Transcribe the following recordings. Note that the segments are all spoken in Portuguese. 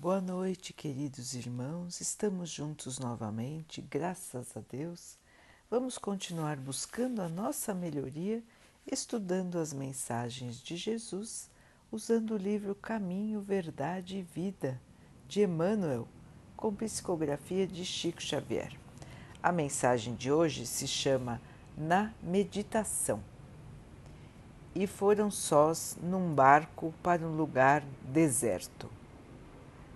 Boa noite, queridos irmãos. Estamos juntos novamente, graças a Deus. Vamos continuar buscando a nossa melhoria, estudando as mensagens de Jesus, usando o livro Caminho, Verdade e Vida de Emmanuel, com psicografia de Chico Xavier. A mensagem de hoje se chama Na Meditação. E foram sós num barco para um lugar deserto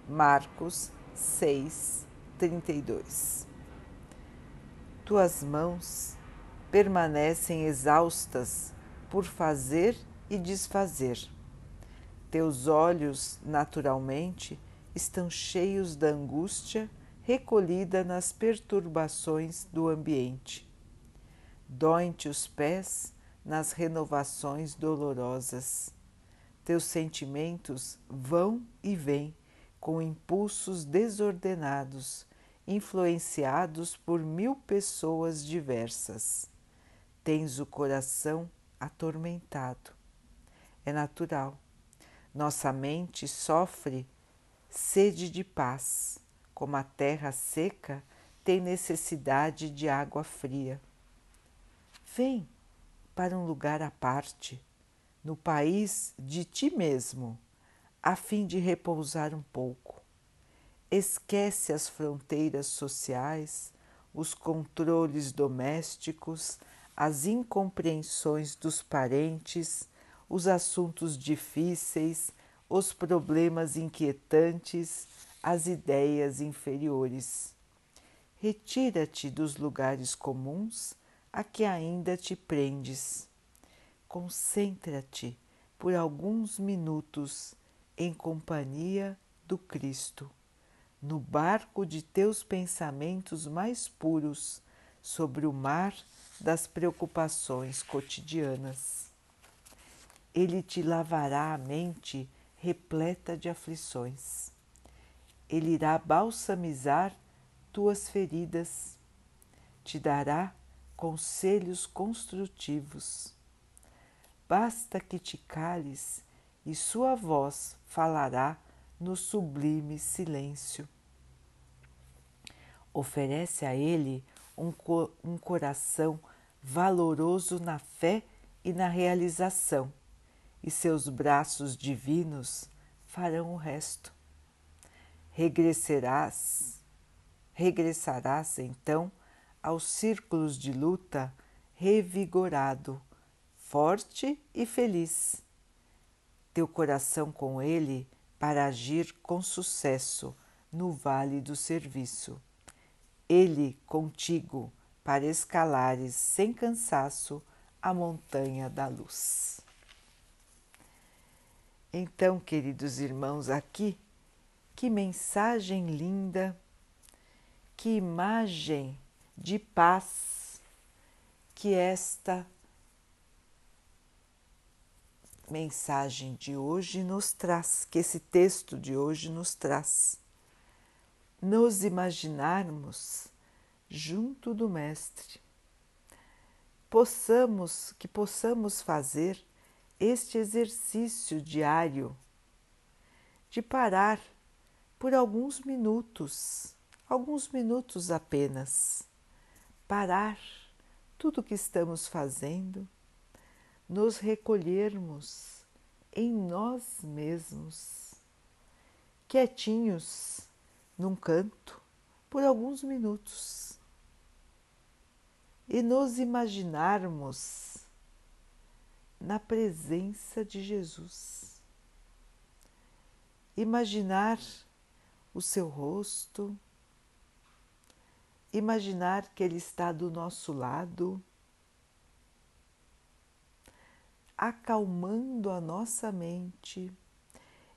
Marcos 6, 32. Tuas mãos permanecem exaustas por fazer e desfazer. Teus olhos, naturalmente, estão cheios da angústia recolhida nas perturbações do ambiente. Doem-te os pés nas renovações dolorosas. Teus sentimentos vão e vêm com impulsos desordenados, influenciados por mil pessoas diversas. Tens o coração atormentado. É natural. Nossa mente sofre sede de paz, como a terra seca tem necessidade de água fria. Vem para um lugar à parte, no país de ti mesmo a fim de repousar um pouco. Esquece as fronteiras sociais, os controles domésticos, as incompreensões dos parentes, os assuntos difíceis, os problemas inquietantes, as ideias inferiores. Retira-te dos lugares comuns a que ainda te prendes. Concentra-te por alguns minutos em companhia do Cristo, no barco de teus pensamentos mais puros sobre o mar das preocupações cotidianas. Ele te lavará a mente repleta de aflições. Ele irá balsamizar tuas feridas, te dará conselhos construtivos. Basta que te cales e sua voz falará no sublime silêncio. Oferece a Ele um, um coração valoroso na fé e na realização, e seus braços divinos farão o resto. Regressarás, regressarás então aos círculos de luta revigorado, forte e feliz teu coração com ele para agir com sucesso no vale do serviço. Ele contigo para escalares sem cansaço a montanha da luz. Então, queridos irmãos, aqui, que mensagem linda, que imagem de paz que esta mensagem de hoje nos traz, que esse texto de hoje nos traz. Nos imaginarmos junto do Mestre. Possamos, que possamos fazer este exercício diário de parar por alguns minutos, alguns minutos apenas, parar tudo o que estamos fazendo nos recolhermos em nós mesmos, quietinhos num canto por alguns minutos e nos imaginarmos na presença de Jesus. Imaginar o seu rosto, imaginar que Ele está do nosso lado acalmando a nossa mente,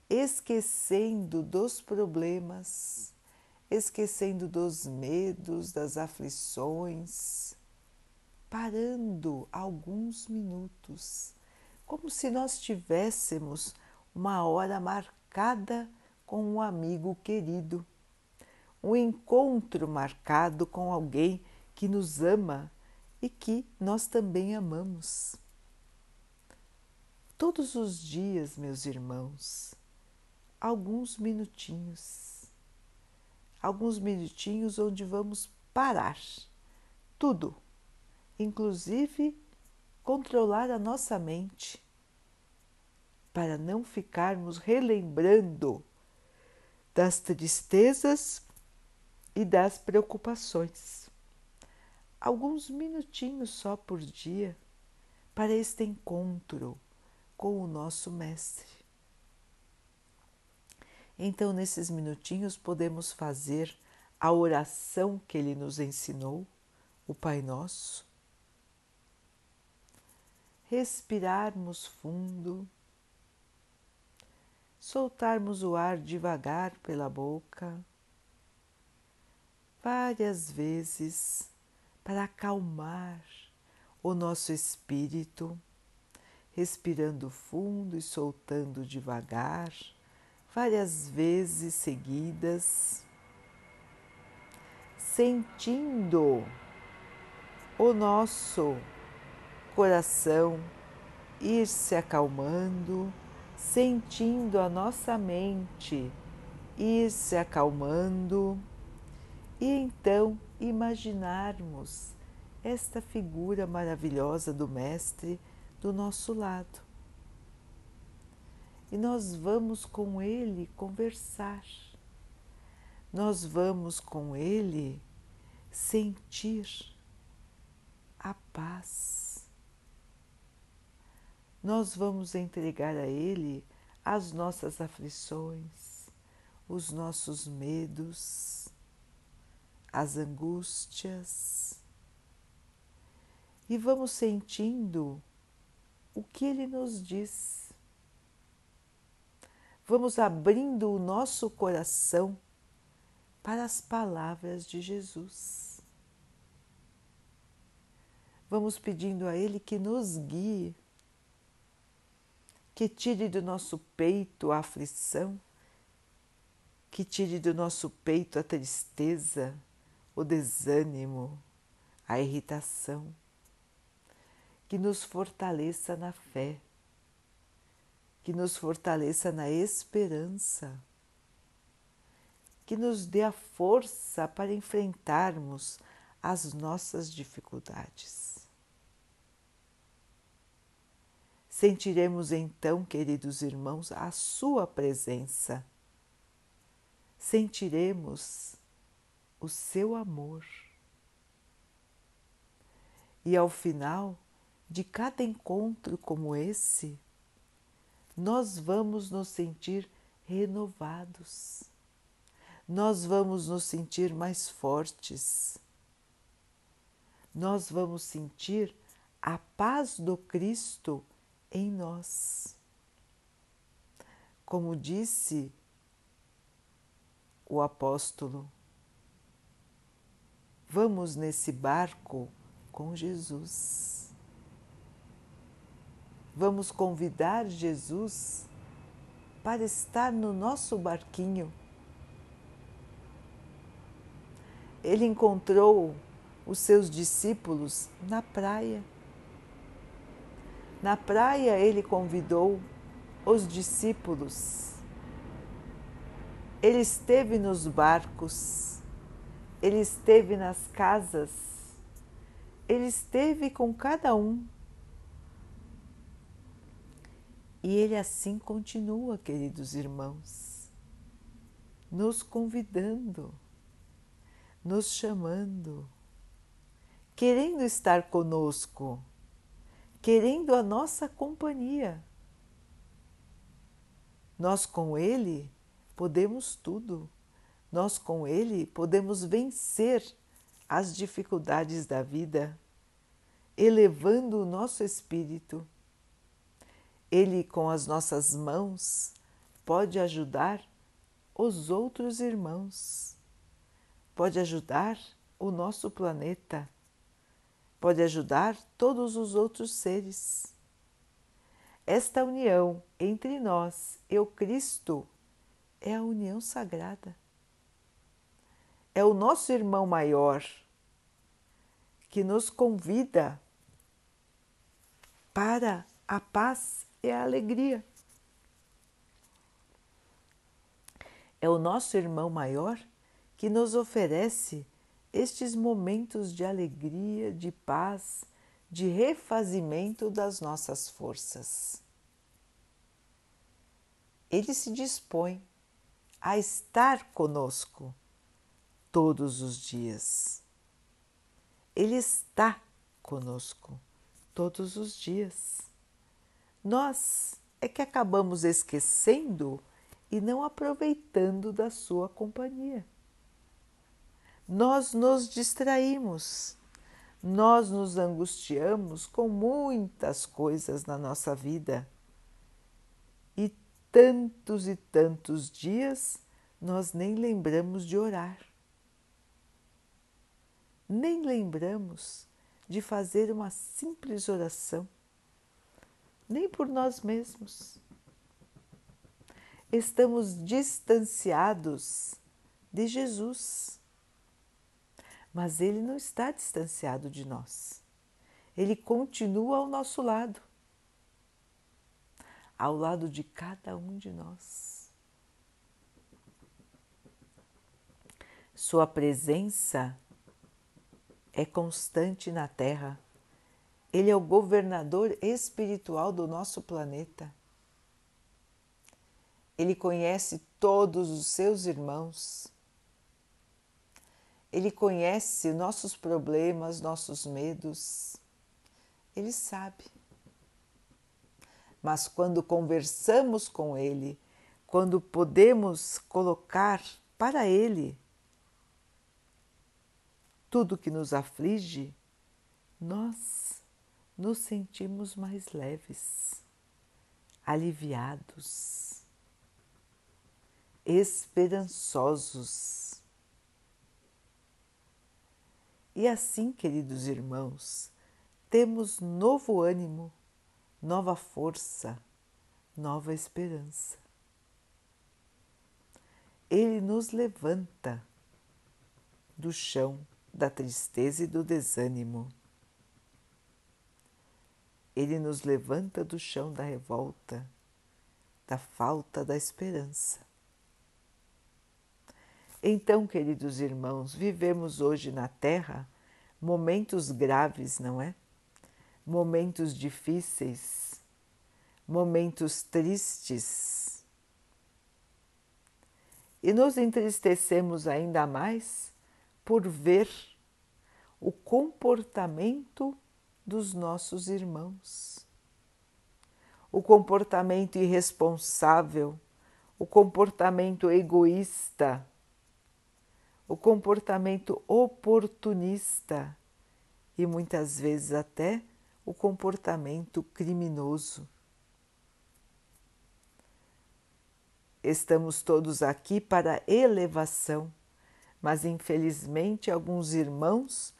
esquecendo dos problemas, esquecendo dos medos, das aflições, parando alguns minutos, como se nós tivéssemos uma hora marcada com um amigo querido, um encontro marcado com alguém que nos ama e que nós também amamos. Todos os dias, meus irmãos, alguns minutinhos. Alguns minutinhos onde vamos parar tudo, inclusive controlar a nossa mente, para não ficarmos relembrando das tristezas e das preocupações. Alguns minutinhos só por dia para este encontro com o nosso Mestre. Então, nesses minutinhos, podemos fazer a oração que ele nos ensinou, o Pai Nosso. Respirarmos fundo, soltarmos o ar devagar pela boca, várias vezes para acalmar o nosso espírito, respirando fundo e soltando devagar, várias vezes seguidas, sentindo o nosso coração ir se acalmando, sentindo a nossa mente ir se acalmando e então imaginarmos esta figura maravilhosa do Mestre do nosso lado. E nós vamos com ele conversar, nós vamos com ele sentir a paz. Nós vamos entregar a ele as nossas aflições, os nossos medos, as angústias e vamos sentindo o que ele nos diz. Vamos abrindo o nosso coração para as palavras de Jesus. Vamos pedindo a Ele que nos guie, que tire do nosso peito a aflição, que tire do nosso peito a tristeza, o desânimo, a irritação que nos fortaleça na fé, que nos fortaleça na esperança, que nos dê a força para enfrentarmos as nossas dificuldades. Sentiremos então, queridos irmãos, a Sua presença. Sentiremos o seu amor. E ao final, de cada encontro como esse, nós vamos nos sentir renovados, nós vamos nos sentir mais fortes, nós vamos sentir a paz do Cristo em nós. Como disse o apóstolo, vamos nesse barco com Jesus. Vamos convidar Jesus para estar no nosso barquinho. Ele encontrou os seus discípulos na praia. Na praia, ele convidou os discípulos. Ele esteve nos barcos, ele esteve nas casas, ele esteve com cada um E ele assim continua, queridos irmãos, nos convidando, nos chamando, querendo estar conosco, querendo a nossa companhia. Nós com Ele podemos tudo, nós com Ele podemos vencer as dificuldades da vida, elevando o nosso espírito ele, com as nossas mãos, pode ajudar os outros irmãos, pode ajudar o nosso planeta, pode ajudar todos os outros seres. Esta união entre nós e o Cristo é a união sagrada. É o nosso irmão maior que nos convida para a paz é a alegria. É o nosso irmão maior que nos oferece estes momentos de alegria, de paz, de refazimento das nossas forças. Ele se dispõe a estar conosco todos os dias. Ele está conosco todos os dias. Nós é que acabamos esquecendo e não aproveitando da sua companhia. Nós nos distraímos, nós nos angustiamos com muitas coisas na nossa vida. E tantos e tantos dias nós nem lembramos de orar, nem lembramos de fazer uma simples oração, nem por nós mesmos. Estamos distanciados de Jesus, mas Ele não está distanciado de nós. Ele continua ao nosso lado, ao lado de cada um de nós. Sua presença é constante na Terra. Ele é o governador espiritual do nosso planeta. Ele conhece todos os seus irmãos. Ele conhece nossos problemas, nossos medos. Ele sabe. Mas quando conversamos com Ele, quando podemos colocar para Ele tudo que nos aflige, nós nos sentimos mais leves, aliviados, esperançosos. E assim, queridos irmãos, temos novo ânimo, nova força, nova esperança. Ele nos levanta do chão da tristeza e do desânimo. Ele nos levanta do chão da revolta, da falta da esperança. Então, queridos irmãos, vivemos hoje na Terra momentos graves, não é? Momentos difíceis, momentos tristes. E nos entristecemos ainda mais por ver o comportamento dos nossos irmãos. O comportamento irresponsável, o comportamento egoísta, o comportamento oportunista e muitas vezes até o comportamento criminoso. Estamos todos aqui para elevação mas infelizmente alguns irmãos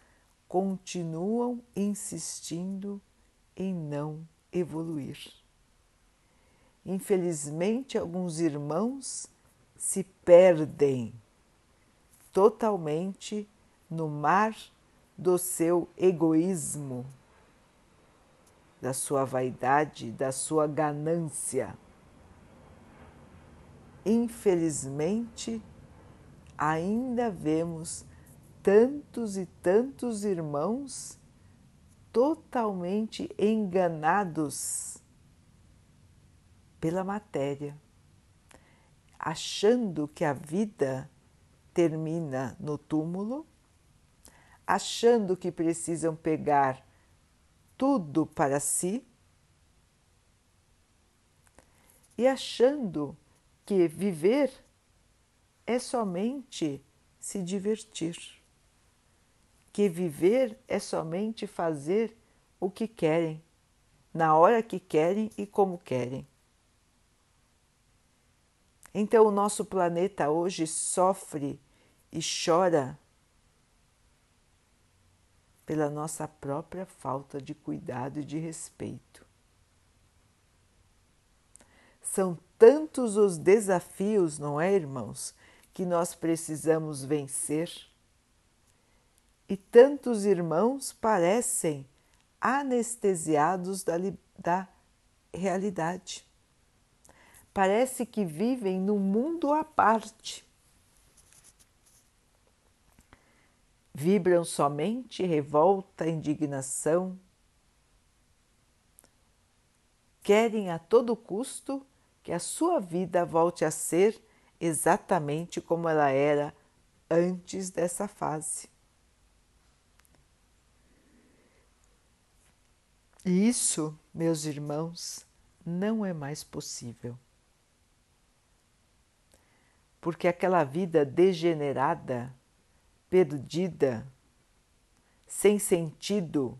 continuam insistindo em não evoluir. Infelizmente, alguns irmãos se perdem totalmente no mar do seu egoísmo, da sua vaidade, da sua ganância. Infelizmente, ainda vemos tantos e tantos irmãos totalmente enganados pela matéria, achando que a vida termina no túmulo, achando que precisam pegar tudo para si e achando que viver é somente se divertir, que viver é somente fazer o que querem, na hora que querem e como querem. Então, o nosso planeta hoje sofre e chora pela nossa própria falta de cuidado e de respeito. São tantos os desafios, não é, irmãos, que nós precisamos vencer. E tantos irmãos parecem anestesiados da, da realidade. Parece que vivem num mundo à parte. Vibram somente revolta, indignação. Querem a todo custo que a sua vida volte a ser exatamente como ela era antes dessa fase. E isso, meus irmãos, não é mais possível. Porque aquela vida degenerada, perdida, sem sentido,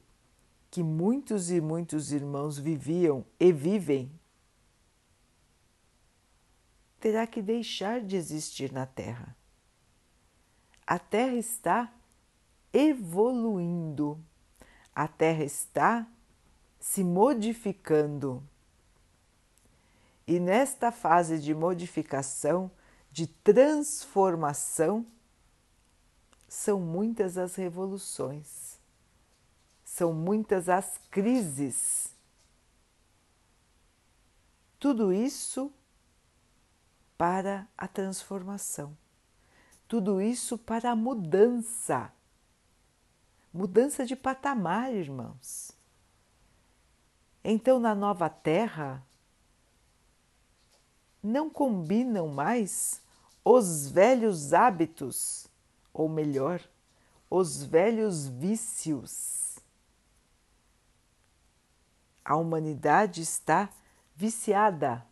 que muitos e muitos irmãos viviam e vivem, terá que deixar de existir na Terra. A Terra está evoluindo, a Terra está se modificando. E nesta fase de modificação, de transformação, são muitas as revoluções, são muitas as crises. Tudo isso para a transformação, tudo isso para a mudança, mudança de patamar, irmãos. Então, na nova terra, não combinam mais os velhos hábitos, ou melhor, os velhos vícios. A humanidade está viciada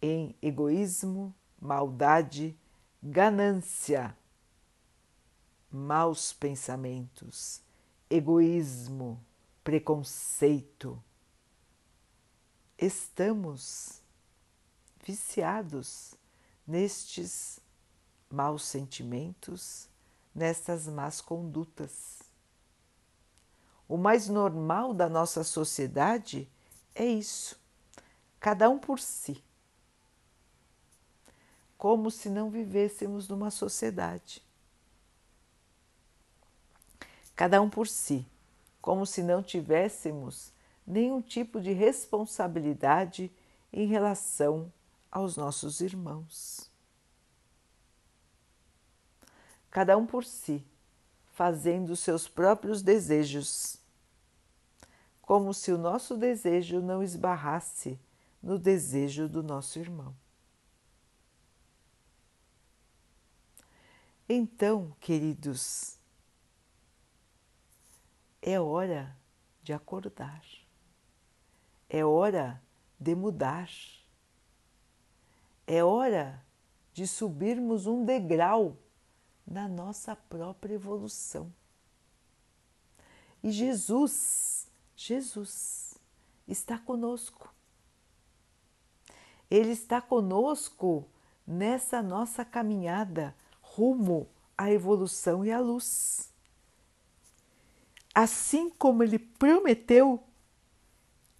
em egoísmo, maldade, ganância, maus pensamentos, egoísmo preconceito. Estamos viciados nestes maus sentimentos, nestas más condutas. O mais normal da nossa sociedade é isso, cada um por si. Como se não vivêssemos numa sociedade. Cada um por si como se não tivéssemos nenhum tipo de responsabilidade em relação aos nossos irmãos. Cada um por si, fazendo seus próprios desejos, como se o nosso desejo não esbarrasse no desejo do nosso irmão. Então, queridos, é hora de acordar. É hora de mudar. É hora de subirmos um degrau na nossa própria evolução. E Jesus, Jesus está conosco. Ele está conosco nessa nossa caminhada rumo à evolução e à luz assim como ele prometeu,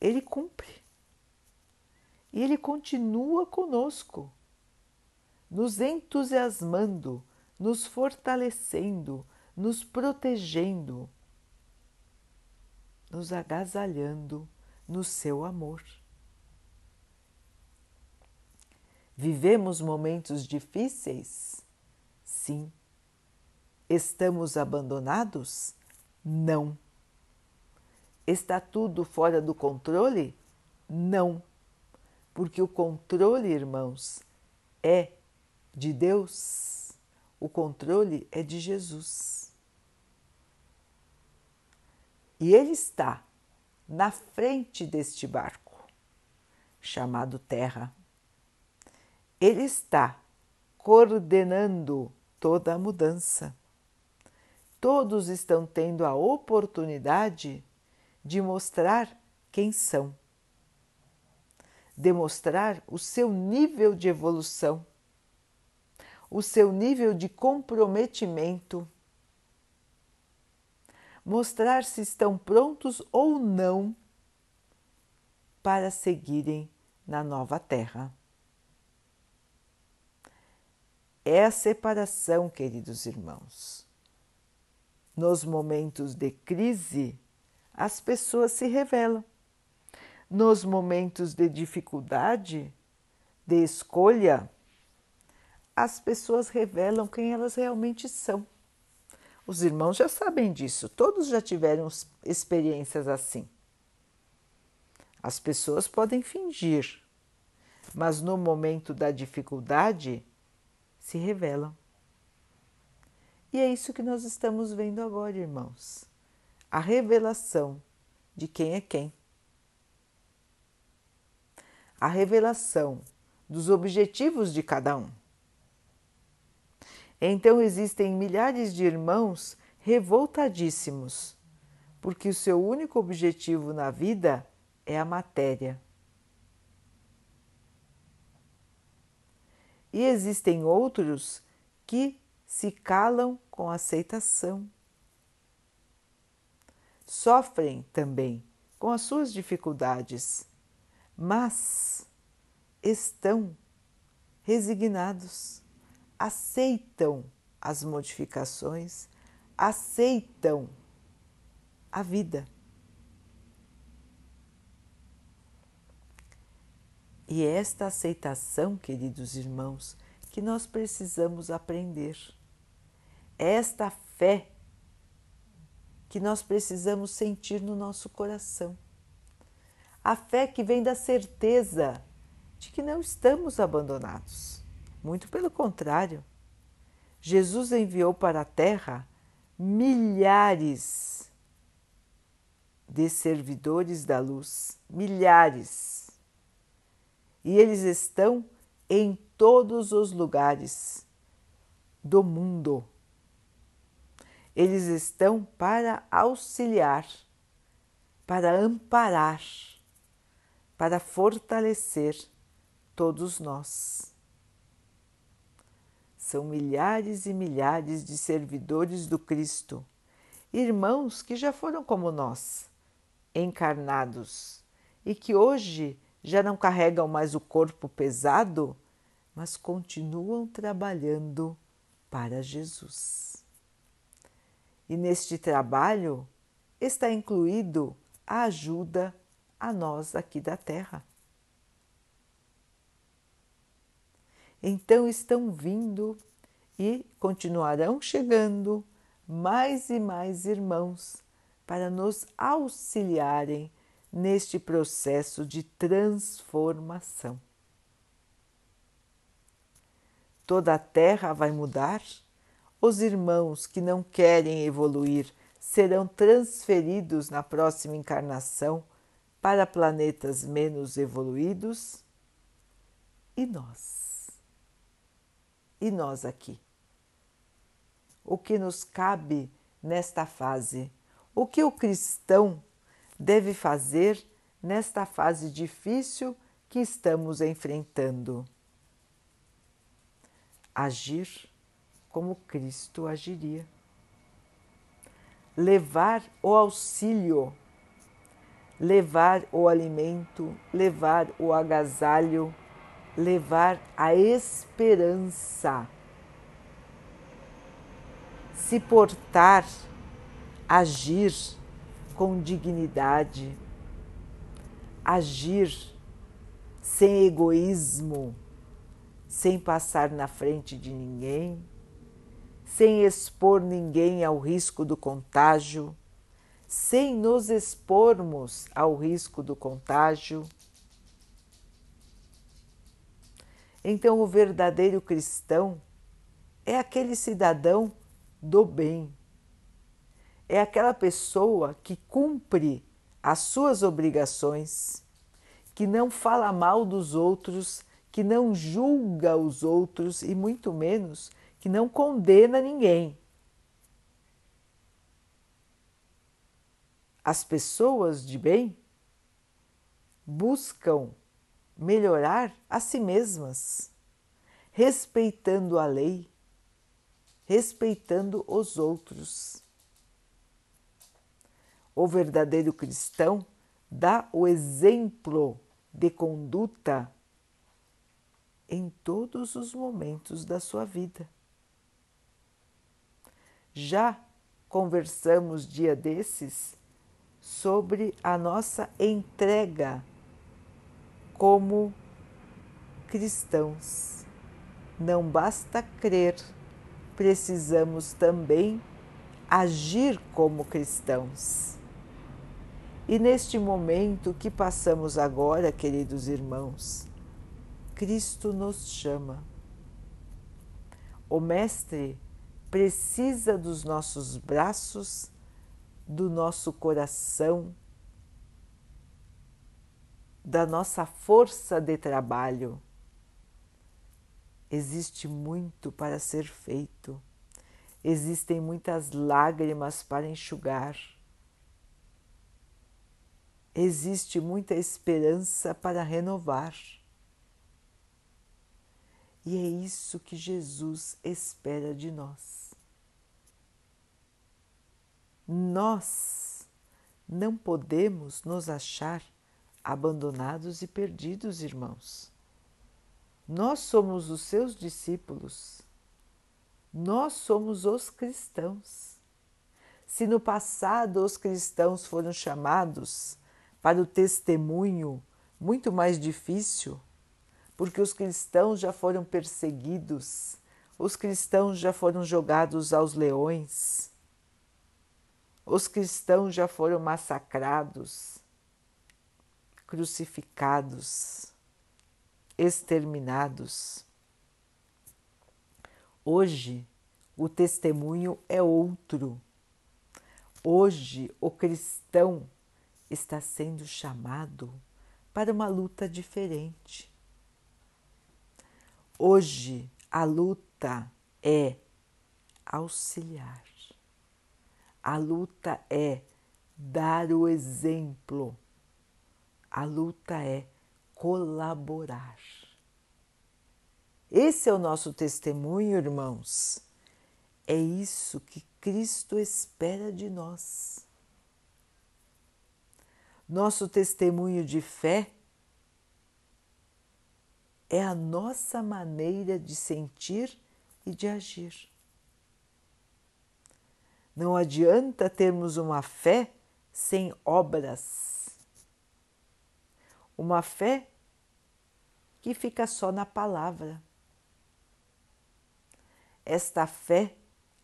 ele cumpre. E ele continua conosco, nos entusiasmando, nos fortalecendo, nos protegendo, nos agasalhando no seu amor. Vivemos momentos difíceis? Sim. Estamos abandonados? Não. Está tudo fora do controle? Não. Porque o controle, irmãos, é de Deus. O controle é de Jesus. E ele está na frente deste barco, chamado Terra. Ele está coordenando toda a mudança todos estão tendo a oportunidade de mostrar quem são, demonstrar o seu nível de evolução, o seu nível de comprometimento, mostrar se estão prontos ou não para seguirem na nova terra. É a separação, queridos irmãos nos momentos de crise, as pessoas se revelam. Nos momentos de dificuldade, de escolha, as pessoas revelam quem elas realmente são. Os irmãos já sabem disso, todos já tiveram experiências assim. As pessoas podem fingir, mas no momento da dificuldade se revelam. E é isso que nós estamos vendo agora, irmãos. A revelação de quem é quem. A revelação dos objetivos de cada um. Então existem milhares de irmãos revoltadíssimos, porque o seu único objetivo na vida é a matéria. E existem outros que se calam com aceitação. Sofrem também com as suas dificuldades, mas estão resignados, aceitam as modificações, aceitam a vida. E é esta aceitação, queridos irmãos, que nós precisamos aprender. Esta fé que nós precisamos sentir no nosso coração. A fé que vem da certeza de que não estamos abandonados. Muito pelo contrário. Jesus enviou para a terra milhares de servidores da luz, milhares. E eles estão em todos os lugares do mundo. Eles estão para auxiliar, para amparar, para fortalecer todos nós. São milhares e milhares de servidores do Cristo, irmãos que já foram como nós, encarnados e que hoje já não carregam mais o corpo pesado, mas continuam trabalhando para Jesus. E neste trabalho está incluído a ajuda a nós aqui da Terra. Então estão vindo e continuarão chegando mais e mais irmãos para nos auxiliarem neste processo de transformação. Toda a terra vai mudar os irmãos que não querem evoluir serão transferidos na próxima encarnação para planetas menos evoluídos. E nós? E nós aqui? O que nos cabe nesta fase? O que o cristão deve fazer nesta fase difícil que estamos enfrentando? Agir como Cristo agiria. Levar o auxílio, levar o alimento, levar o agasalho, levar a esperança. Se portar, agir com dignidade, agir sem egoísmo, sem passar na frente de ninguém sem expor ninguém ao risco do contágio, sem nos expormos ao risco do contágio. Então, o verdadeiro cristão é aquele cidadão do bem, é aquela pessoa que cumpre as suas obrigações, que não fala mal dos outros, que não julga os outros e muito menos que não condena ninguém. As pessoas de bem buscam melhorar a si mesmas, respeitando a lei, respeitando os outros. O verdadeiro cristão dá o exemplo de conduta em todos os momentos da sua vida. Já conversamos dia desses sobre a nossa entrega como cristãos. Não basta crer, precisamos também agir como cristãos. E neste momento que passamos agora, queridos irmãos, Cristo nos chama. O Mestre precisa dos nossos braços, do nosso coração, da nossa força de trabalho. Existe muito para ser feito, existem muitas lágrimas para enxugar, existe muita esperança para renovar. E é isso que Jesus espera de nós. Nós não podemos nos achar abandonados e perdidos, irmãos. Nós somos os seus discípulos. Nós somos os cristãos. Se no passado os cristãos foram chamados para o testemunho muito mais difícil, porque os cristãos já foram perseguidos, os cristãos já foram jogados aos leões, os cristãos já foram massacrados, crucificados, exterminados. Hoje o testemunho é outro. Hoje o cristão está sendo chamado para uma luta diferente. Hoje a luta é auxiliar. A luta é dar o exemplo. A luta é colaborar. Esse é o nosso testemunho, irmãos. É isso que Cristo espera de nós. Nosso testemunho de fé é a nossa maneira de sentir e de agir. Não adianta termos uma fé sem obras. Uma fé que fica só na palavra. Esta fé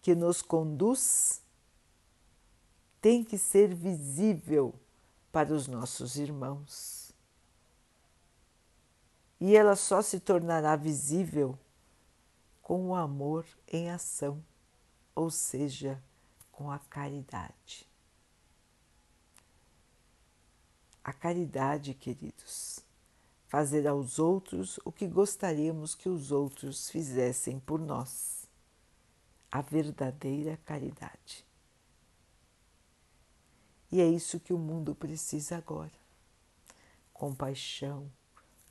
que nos conduz tem que ser visível para os nossos irmãos. E ela só se tornará visível com o amor em ação, ou seja, com a caridade. A caridade, queridos, fazer aos outros o que gostaríamos que os outros fizessem por nós. A verdadeira caridade. E é isso que o mundo precisa agora: compaixão,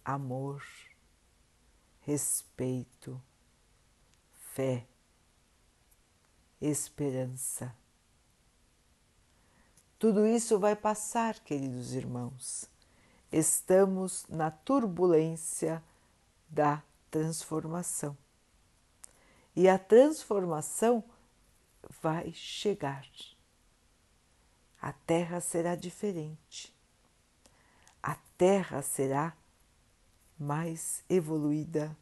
amor, respeito, fé esperança. Tudo isso vai passar, queridos irmãos. Estamos na turbulência da transformação. E a transformação vai chegar. A terra será diferente. A terra será mais evoluída,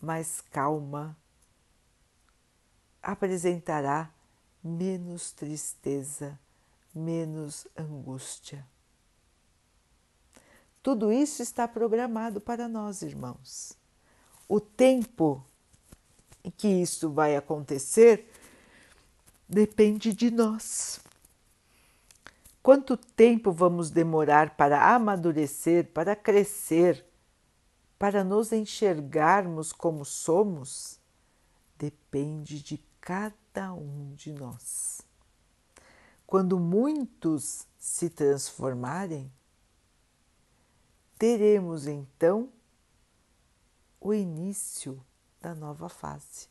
mais calma, apresentará menos tristeza, menos angústia. Tudo isso está programado para nós, irmãos. O tempo em que isso vai acontecer depende de nós. Quanto tempo vamos demorar para amadurecer, para crescer, para nos enxergarmos como somos? Depende de cada um de nós. Quando muitos se transformarem, teremos então o início da nova fase.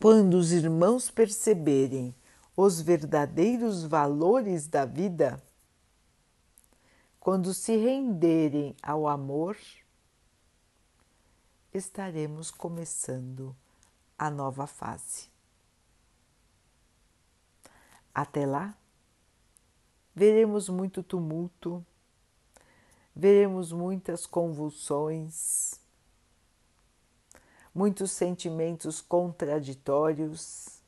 Quando os irmãos perceberem os verdadeiros valores da vida, quando se renderem ao amor, estaremos começando a nova fase. Até lá, veremos muito tumulto, veremos muitas convulsões, muitos sentimentos contraditórios,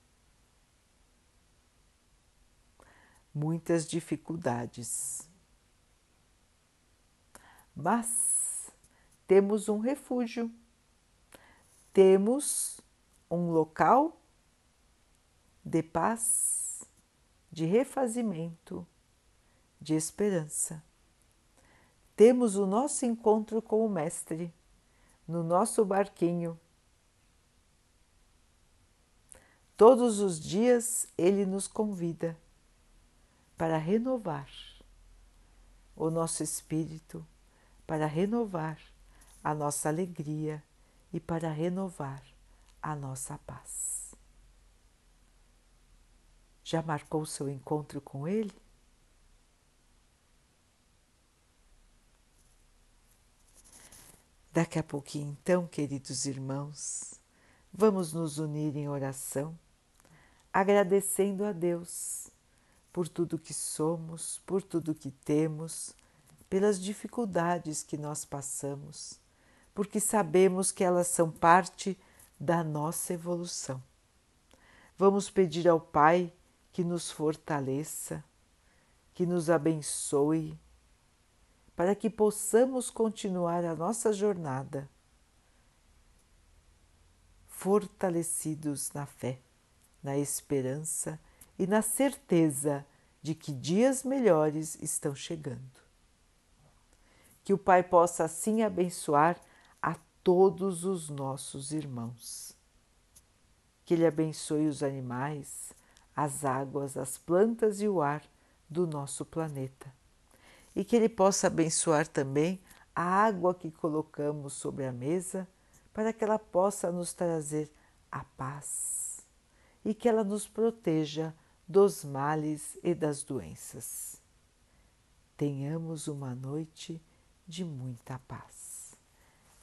muitas dificuldades. Mas temos um refúgio, temos um local de paz, de refazimento, de esperança. Temos o nosso encontro com o Mestre no nosso barquinho. Todos os dias ele nos convida para renovar o nosso espírito, para renovar a nossa alegria e para renovar a nossa paz. Já marcou seu encontro com ele? Daqui a pouquinho, então, queridos irmãos, vamos nos unir em oração, agradecendo a Deus por tudo que somos, por tudo que temos, pelas dificuldades que nós passamos, porque sabemos que elas são parte da nossa evolução. Vamos pedir ao Pai que nos fortaleça, que nos abençoe, para que possamos continuar a nossa jornada fortalecidos na fé, na esperança e na certeza de que dias melhores estão chegando. Que o Pai possa assim abençoar todos os nossos irmãos. Que Ele abençoe os animais, as águas, as plantas e o ar do nosso planeta e que Ele possa abençoar também a água que colocamos sobre a mesa para que ela possa nos trazer a paz e que ela nos proteja dos males e das doenças. Tenhamos uma noite de muita paz.